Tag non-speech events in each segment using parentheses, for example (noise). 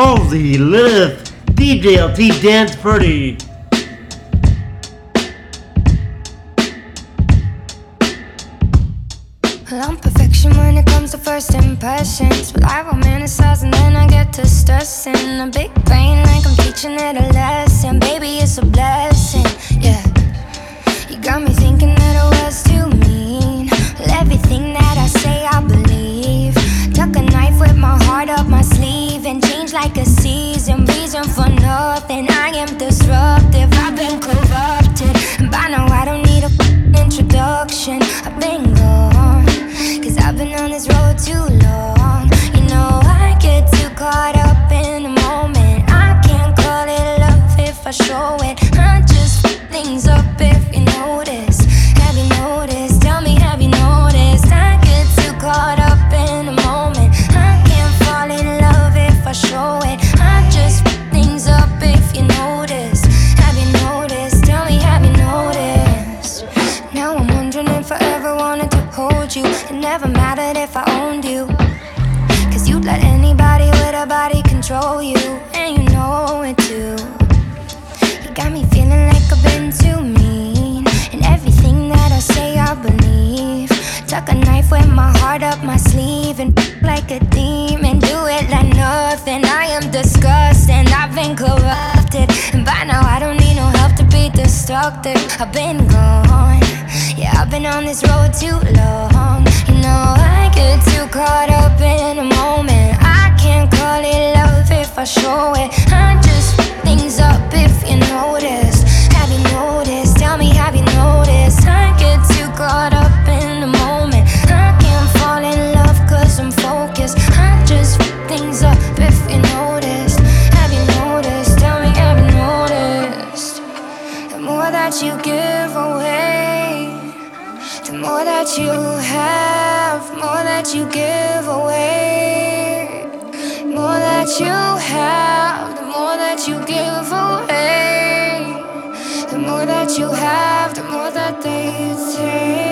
Halsey, Lilith, DJLT, Dance party. Well, I'm perfection when it comes to first impressions. But I romanticize and then I get to stressing. A big brain like I'm teaching it a lesson. Baby, it's a blessing, yeah. You got me thinking that it was change like a season, reason for nothing. I am disruptive, I've been corrupted, by now I've been gone. Yeah, I've been on this road too long. You know, I get too caught up in a moment. I can't call it love if I show it. I that you have, more that you give away. More that you have, the more that you give away. The more that you have, the more that they take.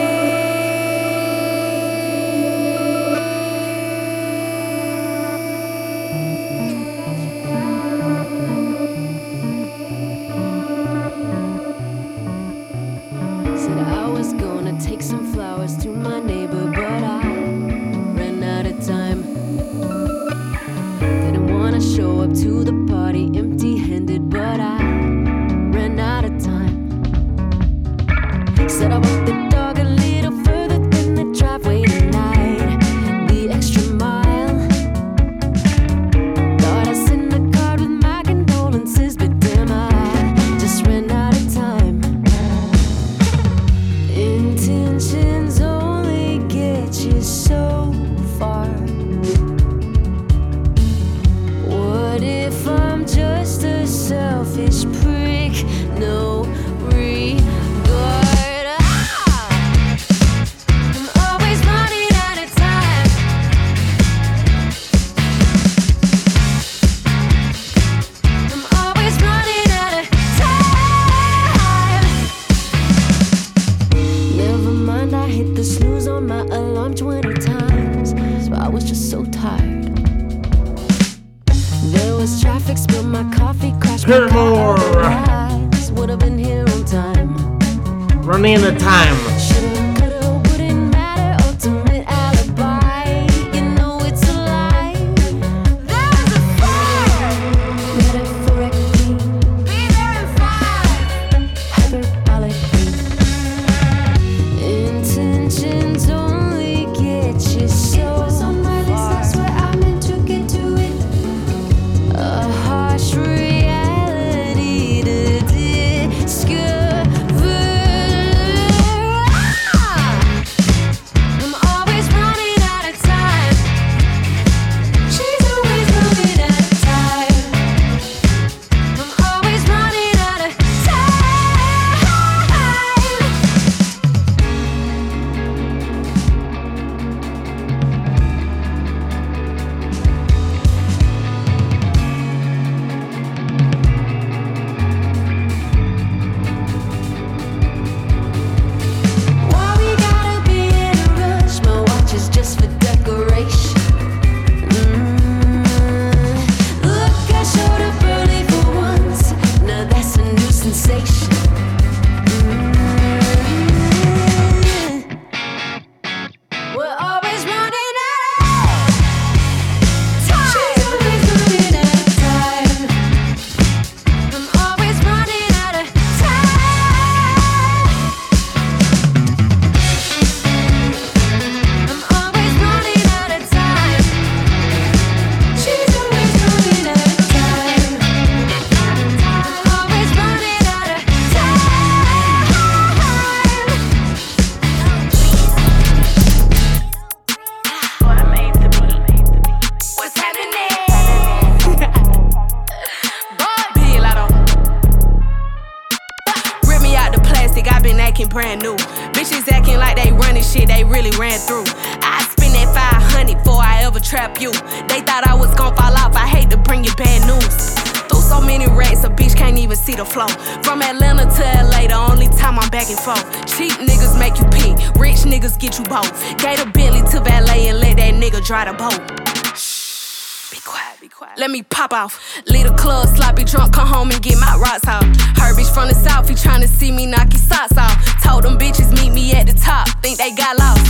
Off. Leave the club, sloppy drunk, come home and get my rocks off. Her bitch from the south, he tryna see me knock his socks off. Told them bitches meet me at the top, think they got lost.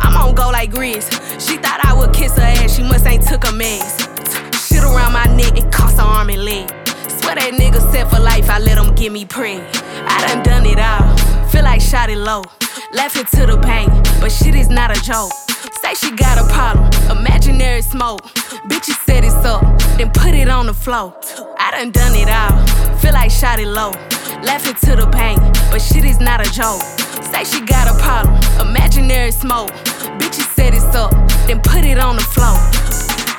I'm on go like Grizz. She thought I would kiss her ass, she must ain't took a mess. Shit around my neck, it cost her arm and leg. Swear that nigga set for life, I let him get me preg. I done done it all, feel like shot it low. Laughing to the bank, but shit is not a joke. Say she got a problem, imaginary smoke. Bitches set it up, then put it on the floor. I done done it all, feel like shot it low. Laughing to the pain, but shit is not a joke. Say she got a problem, imaginary smoke. Bitches set it up, then put it on the floor.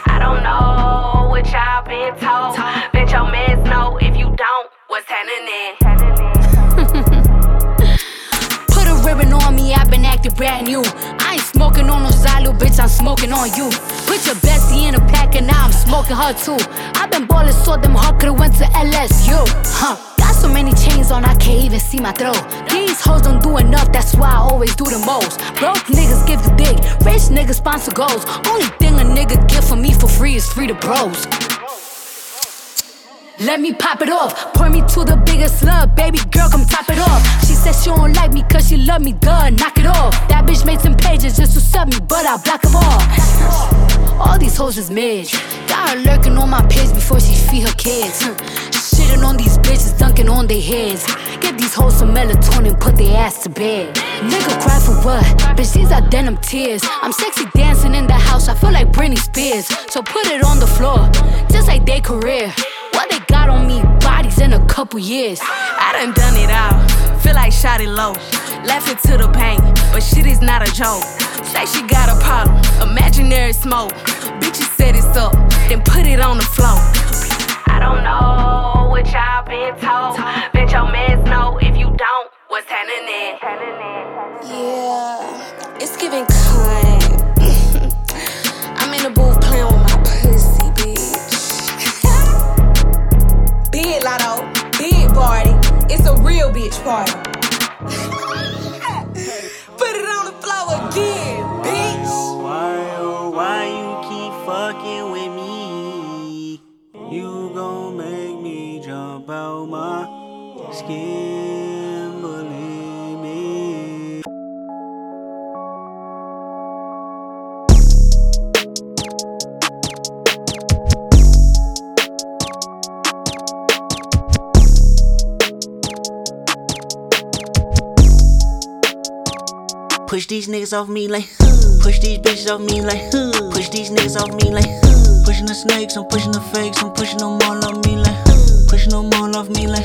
I don't know what y'all been told. Bet your mans know if you don't, what's happening? Ribbon on me, I've been acting brand new. I ain't smoking on no Zylo, bitch, I'm smoking on you. Put your bestie in a pack and now I'm smoking her too. I've been ballin' so them hard could've went to LSU. Huh. Got so many chains on, I can't even see my throat. These hoes don't do enough, that's why I always do the most. Broke niggas give the dick, rich niggas sponsor goals. Only thing a nigga get for me for free is free to bros. Let me pop it off. Point me to the biggest love, baby girl, come top it off. She said she don't like me cause she love me, duh, knock it off. That bitch made some pages just to sub me, but I block them all. All these hoes is mid. Got her lurking on my page before she feed her kids. Shitting on these bitches, dunking on their heads. Get these hoes some melatonin, put their ass to bed. Nigga cry for what? Bitch, these are denim tears. I'm sexy dancing in the house, I feel like Britney Spears. So put it on the floor, just like their career. What they got on me, bodies in a couple years. I done done it all, feel like shot it low. Laughing to the pain, but shit is not a joke. Say she got a problem, imaginary smoke. Bitches set it up, then put it on the floor. I don't know what y'all been told. Bet your mans know if you don't, what's happening? Yeah, it's giving cunt. Bitch party. Push these niggas off me like. Push these bitches off me like. Push these niggas off me like. Pushing the snakes, I'm pushing the fakes, I'm pushing them all off me like. Pushing them all off me like.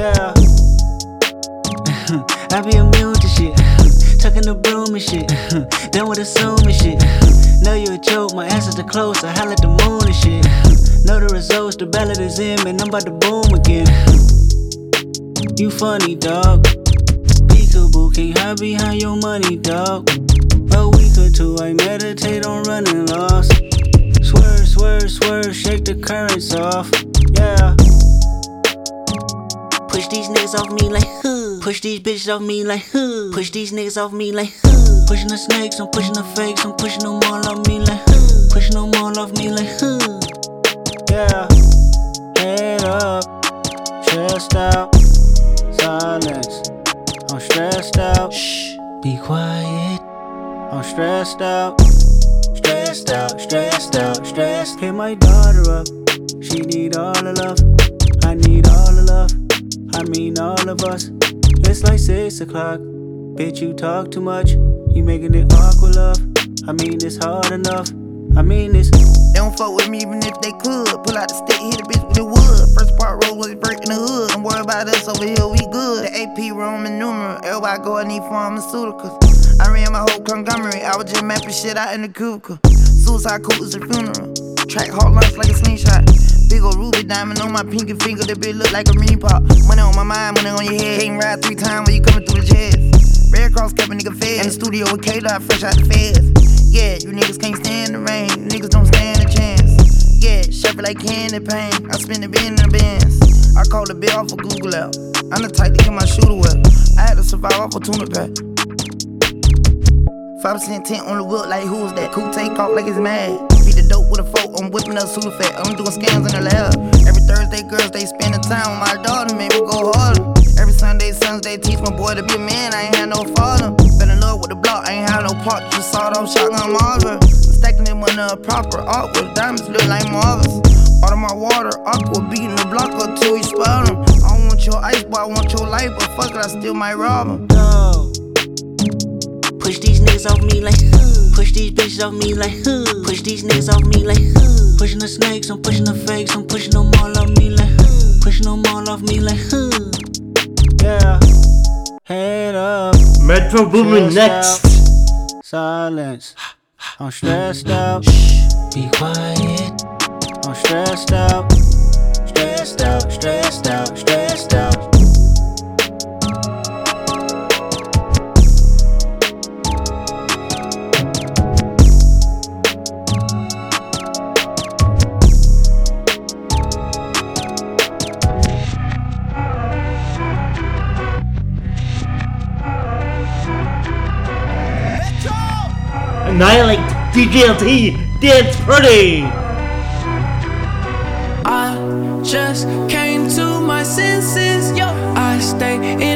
Yeah. (laughs) I be immune to shit. (laughs) Tucking the broom and shit. (laughs) Done with assuming shit. Know you a joke, my answers are close. I holla at the moon and shit. Know the results, the ballot is in, man. I'm about to boom again. You funny, dog. Peekaboo, can't hide behind your money, dog. But we could too. I meditate on running lost. Swerve, swerve, swerve, shake the currents off. Yeah. Push these niggas off me like huh. Push these bitches off me like huh. Push these niggas off me like huh. Pushing the snakes, I'm pushing the fakes, I'm pushing them all off me like huh. Pushing them all off me like huh. Yeah. Head up, chest out, silence. Stressed out. Shh, be quiet. I'm stressed out. Stressed out, stressed out, stressed. Hit my daughter up. She need all the love. I need all the love. I mean all of us. It's like six o'clock. Bitch, you talk too much. You making it awkward, love. I mean it's hard enough. I mean it's. They don't fuck with me even if they could. Pull out the stick, hit a bitch with the wood. First part roll was break in the hood. Don't worry about us over here, we good. The AP Roman numeral. Everybody go, I need pharmaceuticals. I ran my whole conglomerate. I was just mapping shit out in the cubicle. Suicide cool is a funeral. Track hard lunch like a slingshot. Big ol' ruby diamond on my pinky finger. That bitch look like a ring pop. Money on my mind, money on your head. Can't ride three times when you coming through the jets. Red Cross kept a nigga fed. In the studio with K Dot, fresh out the feds. Yeah, you niggas can't stand the rain. Niggas don't stand a chance. Yeah, shuffle like candy paint. I spin bin in the bins. I call the bill off of Google out. I'm the type to get my shooter wet. I had to survive off a tuna pack. 5% tent on the wheel, like who's that? Cool take off like it's mad. Beat the dope with a fork, I'm whipping up Sudafed. I'm doing scams in the lab. Every Thursday, girls, they spend the time with my daughter, make me go harder. Every Sunday, they teach my boy to be a man, I ain't had no father. Fell in love with the block, I ain't had no part, just sawed off shotgun Marvin. Stacking them on the proper art with diamonds look like marbles. Out of my water, aqua beating the block up till we spout 'em. I don't want your ice, but I want your life, but fuck it, I still might rob 'em. Go. Push these niggas off me like huh. Push these bitches off me like huh. Push these niggas off me like huh. Pushing the snakes, I'm pushing the fakes, I'm pushing them all off me like huh. Pushing them all off me like huh. Yeah. Head up. Metro Boomin next. out. Silence. I'm stressed out. Shh, Be quiet. I'm stressed out. Stressed out, stressed out, stressed out. Annihilate DJLT Dance Party. I just came to my senses. Yo, I stay in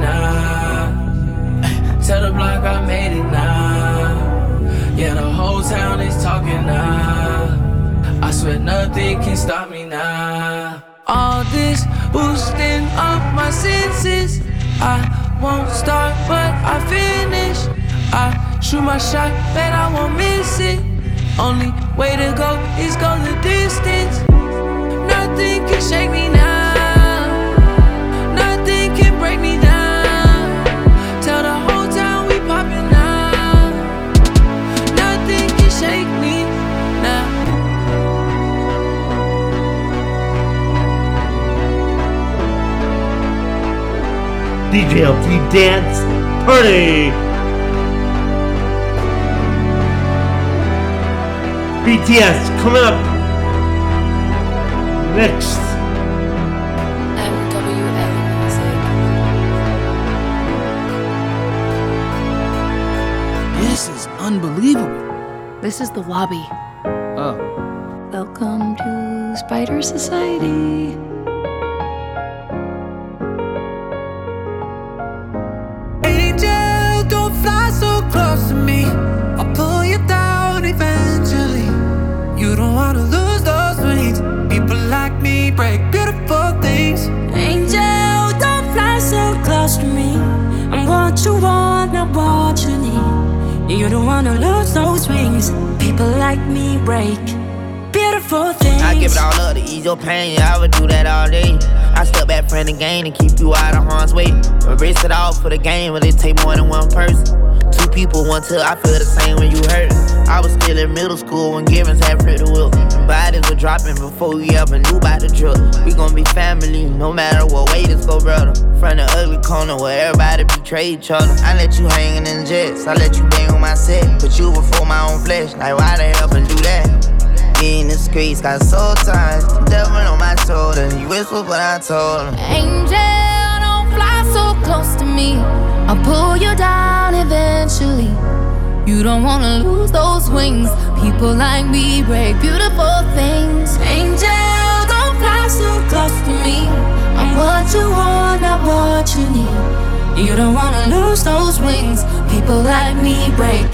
now. (laughs) Tell the block I made it now. Yeah, the whole town is talking now. I swear nothing can stop me now. All this boosting up my senses. I won't start, but I finish. I shoot my shot, bet I won't miss it. Only way to go is go the distance. Nothing can shake me now. DJLT Dance Party. BTS coming up Next. MWA. This is unbelievable. This is the lobby. Oh. Welcome to Spider Society. Like break beautiful things. Angel, don't fly so close to me. I'm what you want, not what you need. You don't wanna lose those wings. People like me break beautiful things. I give it all up to ease your pain, yeah, I would do that all day. I step back from the game and keep you out of harm's way. Erase it all for the game, but it take more than one person. People, one till I feel the same when you hurt. I was still in middle school when Givens had pretty will. Bodies were dropping before we ever knew about the drill. We gon' be family, no matter what way this go, brother. From the ugly corner where everybody betray each other. I let you hangin' in jets, I let you bang on my set. Put you before my own flesh, like why the hell and do that? In the streets, got soul ties, devil on my shoulder. You whisper, but I told him. Angel, fly so close to me. I'll pull you down eventually. You don't wanna lose those wings. People like me break beautiful things. Angel, don't fly so close to me. I'm what you want, not what you need. You don't wanna lose those wings. People like me break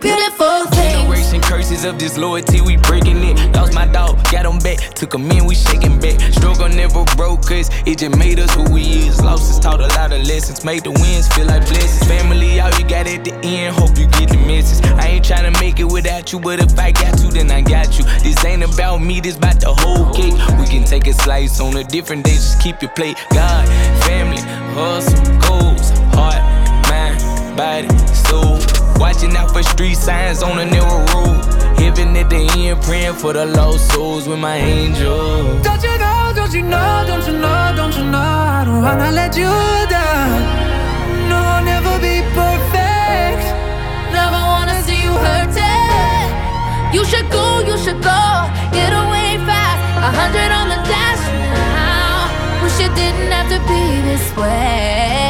beautiful things. Curses of disloyalty, we breaking it. Lost my dog, got him back. Took him in, we shaking back. Struggle never broke us, it just made us who we is. Losses taught a lot of lessons, made the wins feel like blessings. Family, all you got at the end, hope you get the message. I ain't tryna make it without you, but if I got to, then I got you. This ain't about me, this about the whole cake. We can take a slice on a different day, just keep your plate. God, family, hustle, goals, heart, mind, body. Watching out for street signs on a narrow road. Heaven at the end, praying for the lost souls with my angel. Don't you know, don't you know, don't you know, don't you know, I don't wanna let you down. No, I'll never be perfect. Never wanna see you hurting. You should go, you should go. Get away fast. A hundred on the dash now. Wish it didn't have to be this way.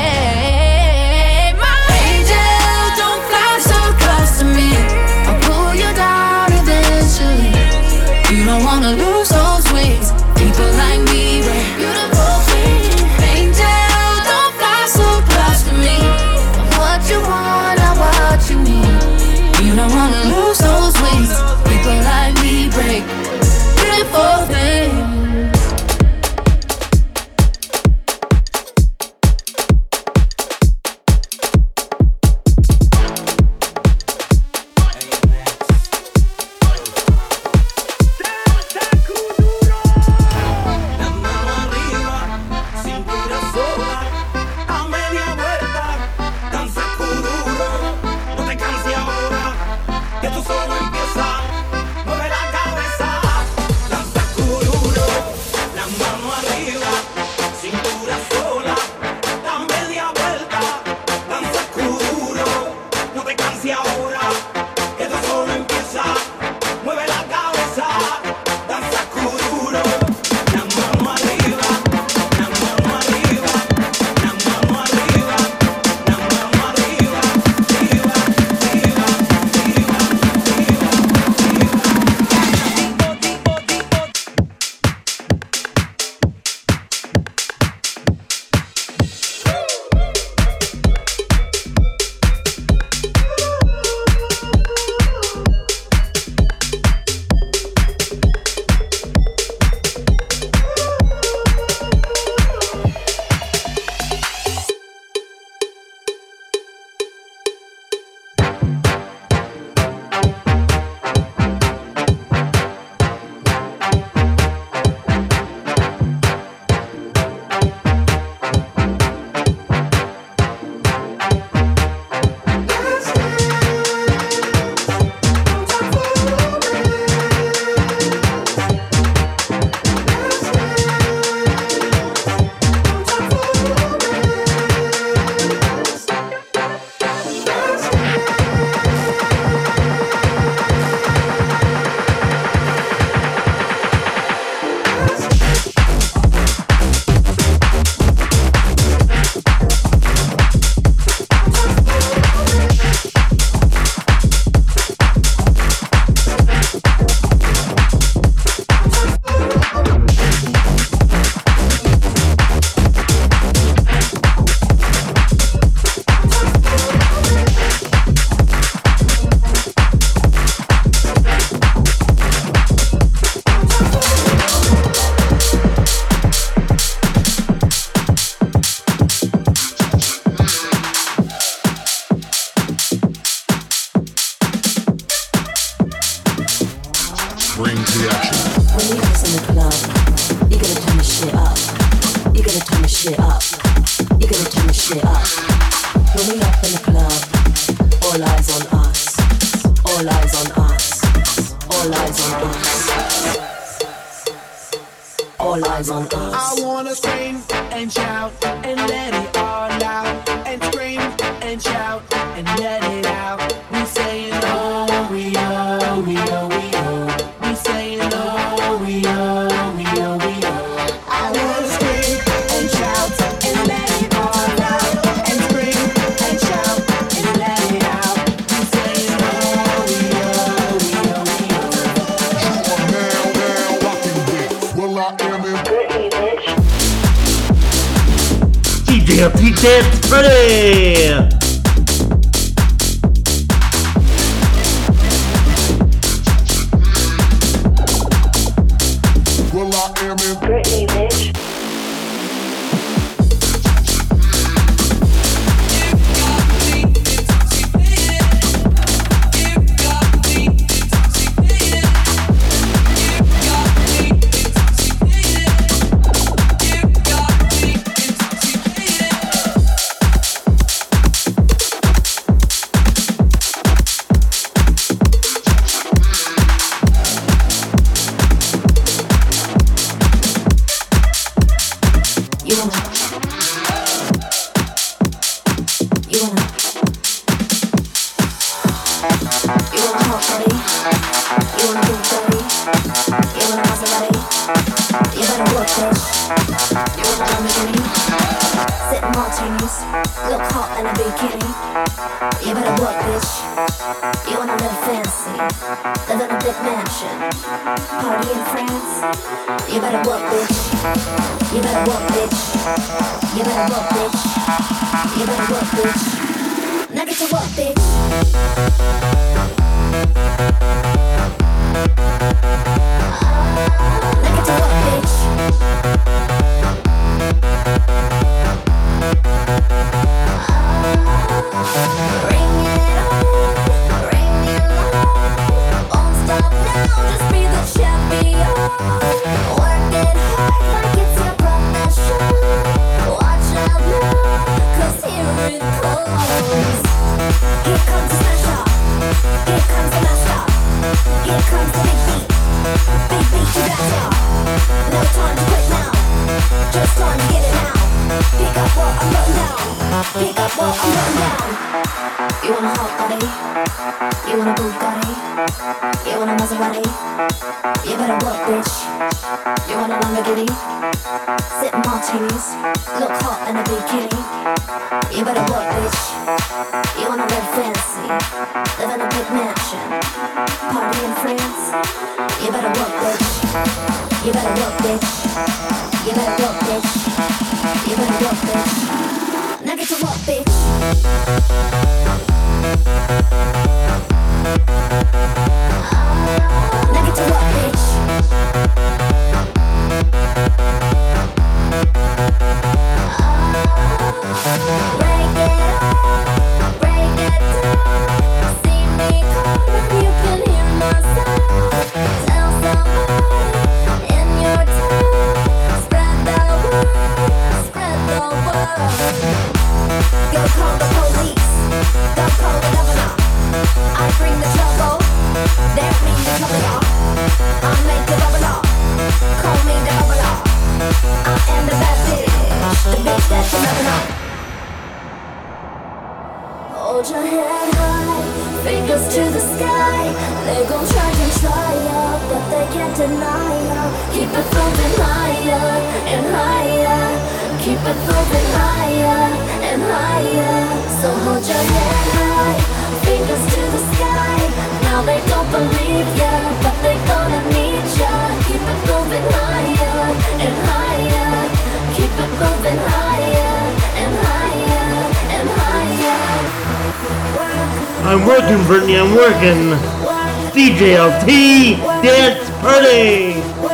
DJLT Dance fancy a big mansion. Party in France? You better work bitch. You better work bitch. You better work bitch. You better work bitch. Now get to work bitch. Get to work bitch. Work it hard Pick up what I'm putting down. You want a hot body? You want a Bugatti? You want a Maserati? You better work, bitch. You want a Lamborghini? Sip martinis, look hot in a bikini. You better work, bitch. You wanna live fancy, live in a big mansion, party in France. You better work, bitch. You better work, bitch. You better work, bitch. You better work, bitch. Now get to work, bitch. Now get to work, bitch. Break it break it. See me coming, you can hear my sound. Keep it moving higher and higher. Keep it moving higher and higher. So hold your head high, fingers to the sky. Now they don't believe ya, but they gonna need ya. Keep it moving higher and higher. Keep it moving higher and higher and higher. I'm working, Britney, I'm working. DJLT Dance Party!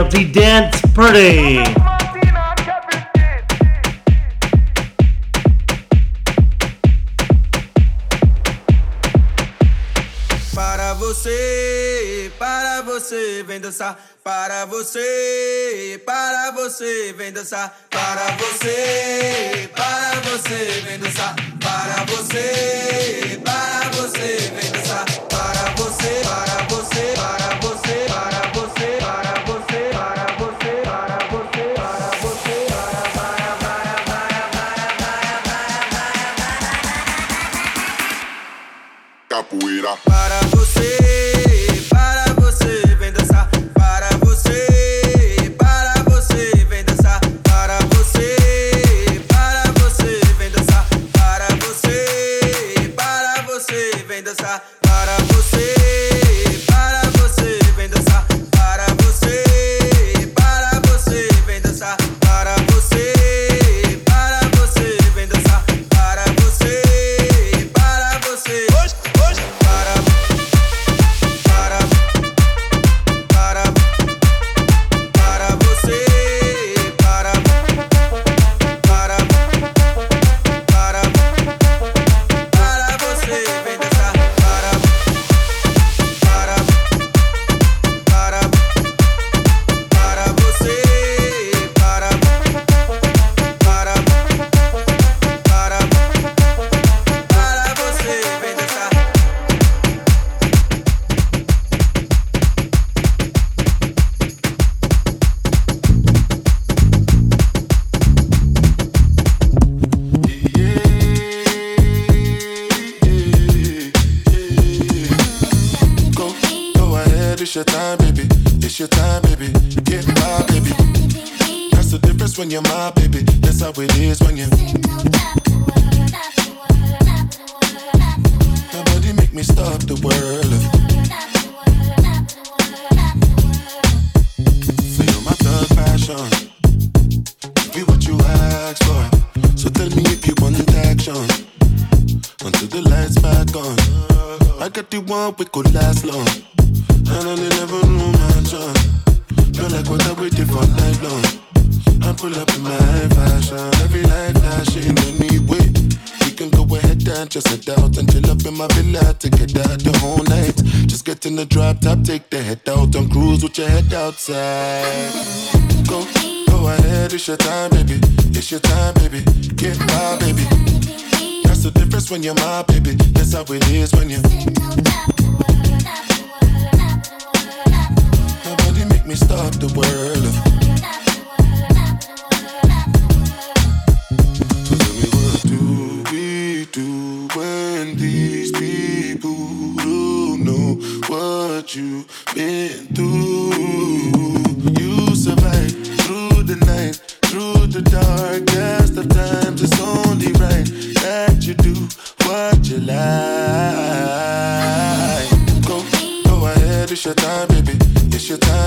of the dance party. Para você, para você, vem dançar. Para você, para você, vem dançar. Para você, para você, vem dançar. Para você, para você, vem dançar. Para você.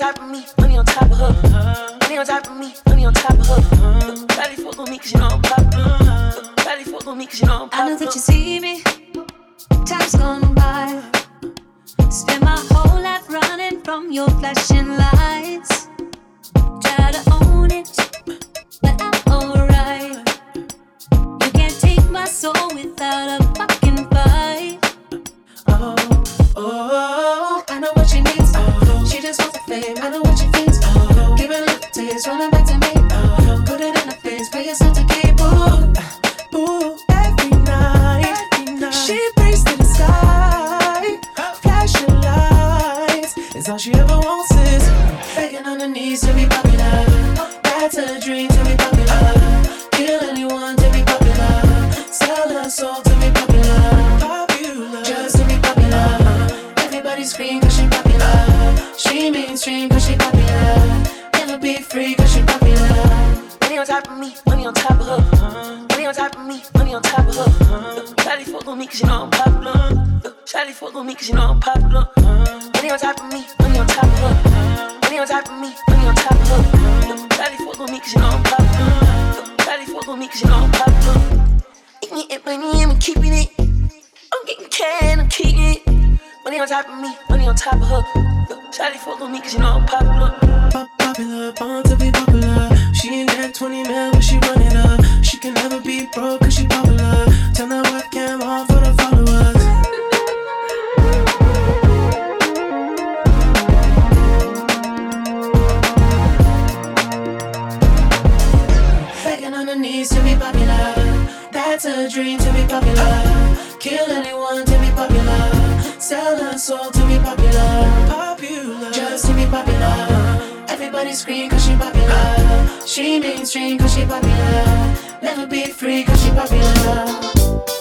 Top of me, money on top of her. Money on top of me, money on top of her. Daddy fuck on me cause you know I'm popular. Daddy fuck on me cause you know I'm I know that you see me. Time's gone by. Spend my whole life running from your flashing lights. Try to own it, but I'm alright. You can't take my soul without a fucking fight. Oh, oh, oh. She just wants the fame. I know what she thinks. Oh, give it a little taste, running back to me. Oh, put it in her face, pay yourself to keep. Ooh, ooh, every night. Every night. She brings to the sky, flashing lights. It's all she ever wants is begging on her knees to be popular. Cause you know I'm popular. Uh, Shawty fuck on me cause you know I'm popular. Uh, money on top of me, money on top of her. Uh, money on top of me, money on top of her. Shawty fuck on me cause you know I'm popular. Shawty fuck on me cause you know I'm popular. Eating it, money, I'm keeping it. I'm getting can, I'm keeping it. Money on top of me, money on top of her. Shawty fuck on me cause you know I'm popular. Pop- popular, born to be popular. She ain't that 20 mil, but she run it up. She can never be broke cause she popular. Turn that webcam on for the followers. Begging on her knees to be popular. That's a dream to be popular. Kill anyone to be popular. Sell her soul to be popular. Popular, just to be popular. Everybody scream cause she popular. She mainstream cause she popular. Never be free cause she popular.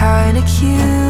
kinda cute.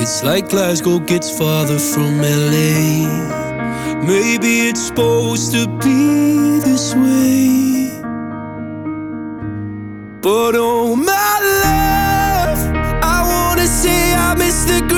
It's like Glasgow gets farther from LA. Maybe it's supposed to be this way. But oh my love, I wanna say I miss the.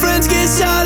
friends get tired.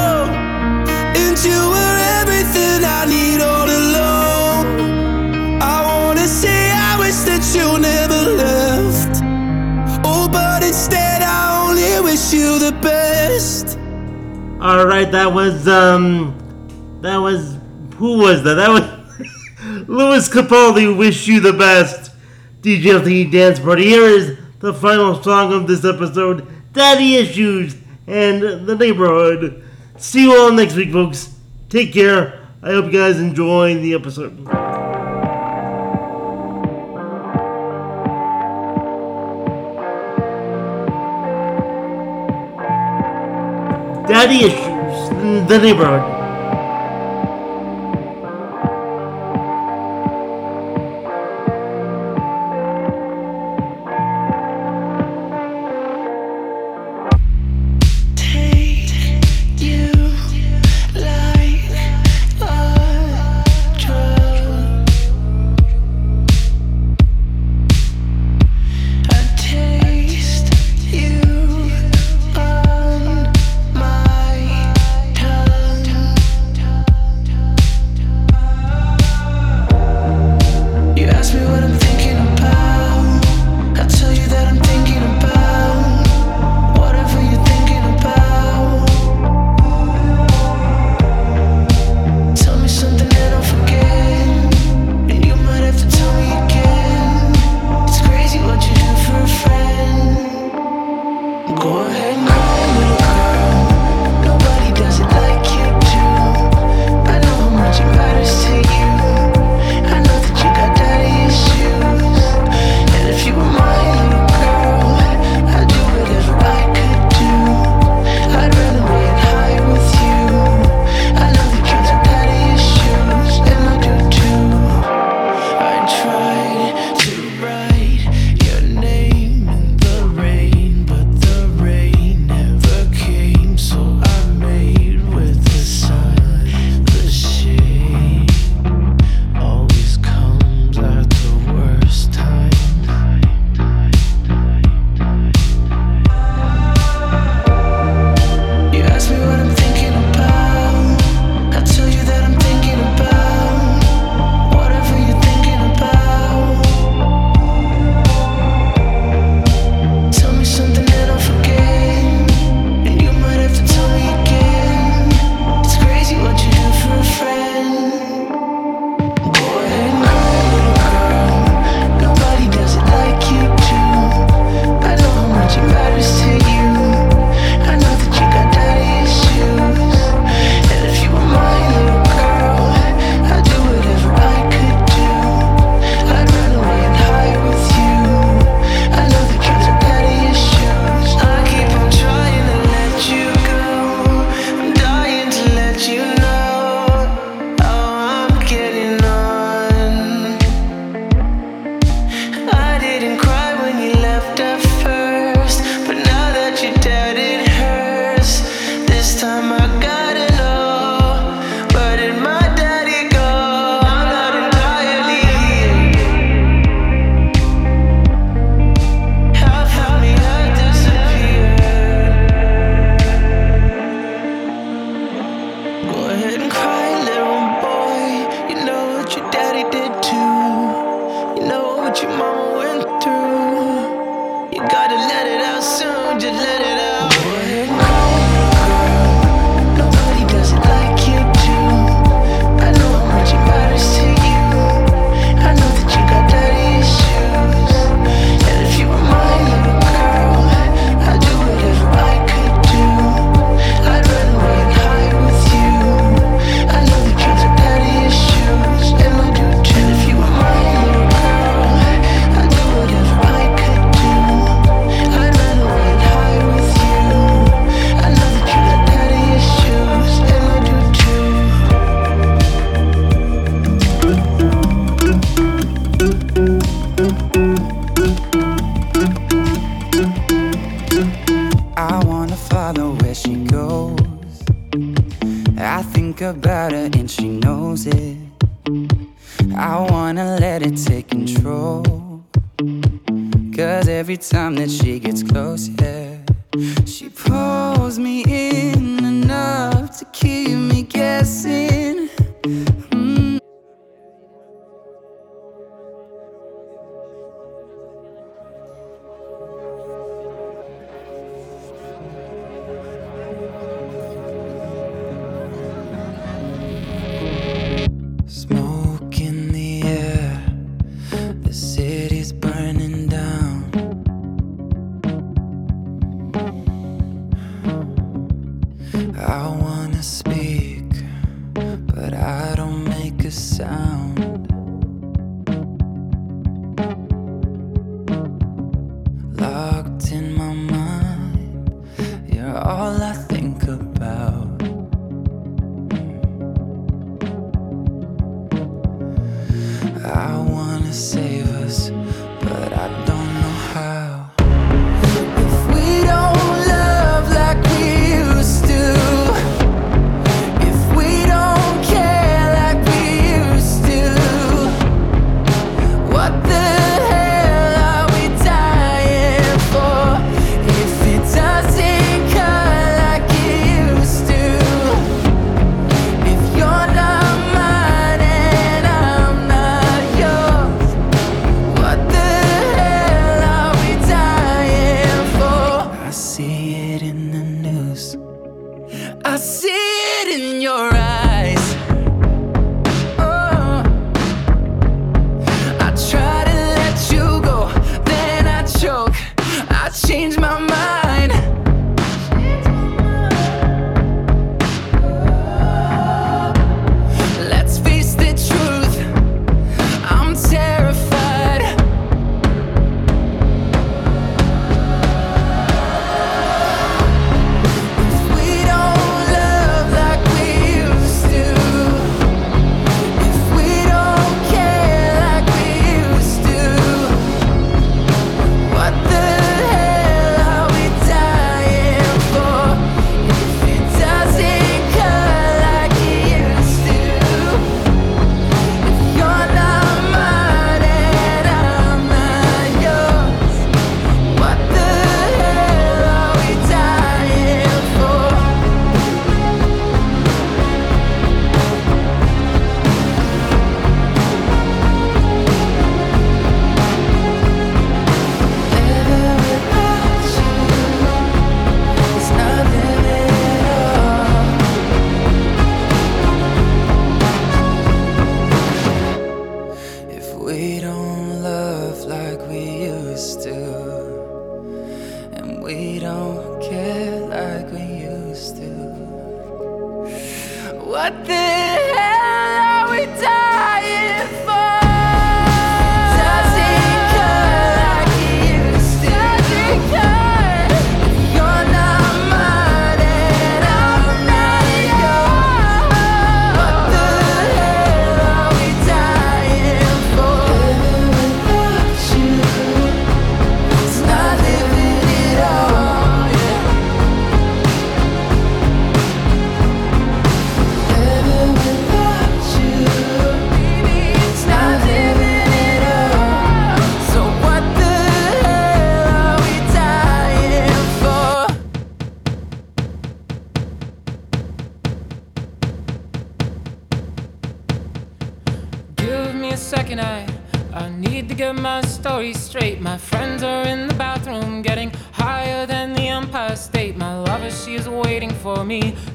All right, that was um, that was who was that? That was (laughs) Lewis Capaldi. Wish you the best. DJLT Dance Party. Here is the final song of this episode: "Daddy Issues" and "The Neighbourhood." See you all next week, folks. Take care. I hope you guys enjoy the episode. daddy issues in the neighborhood.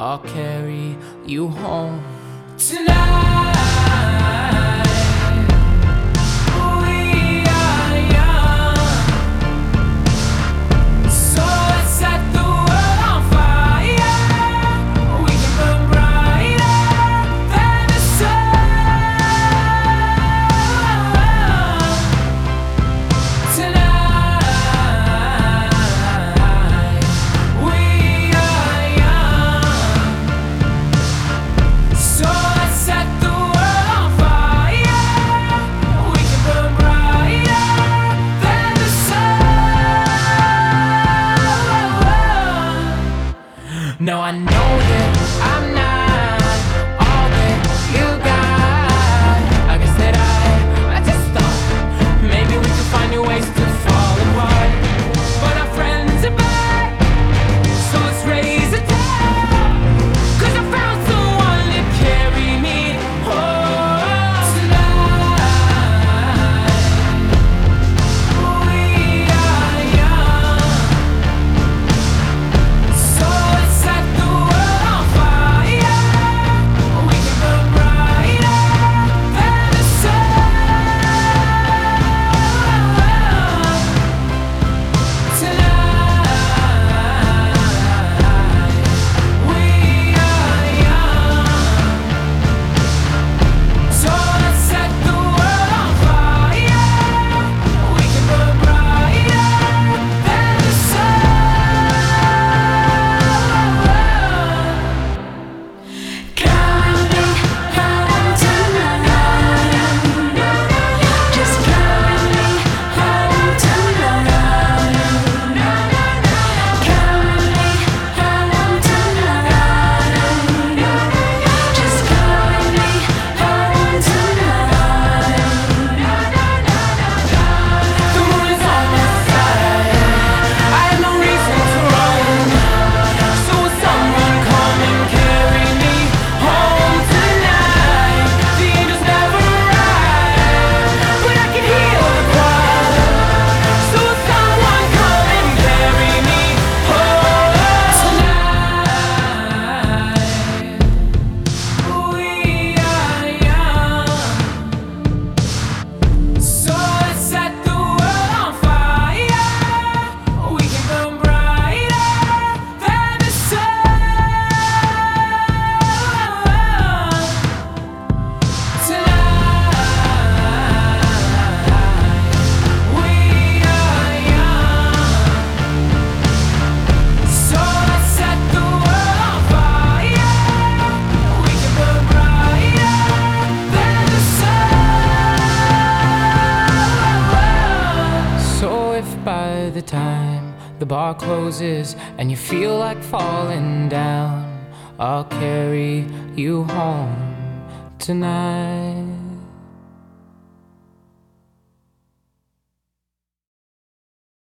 I'll carry you home tonight.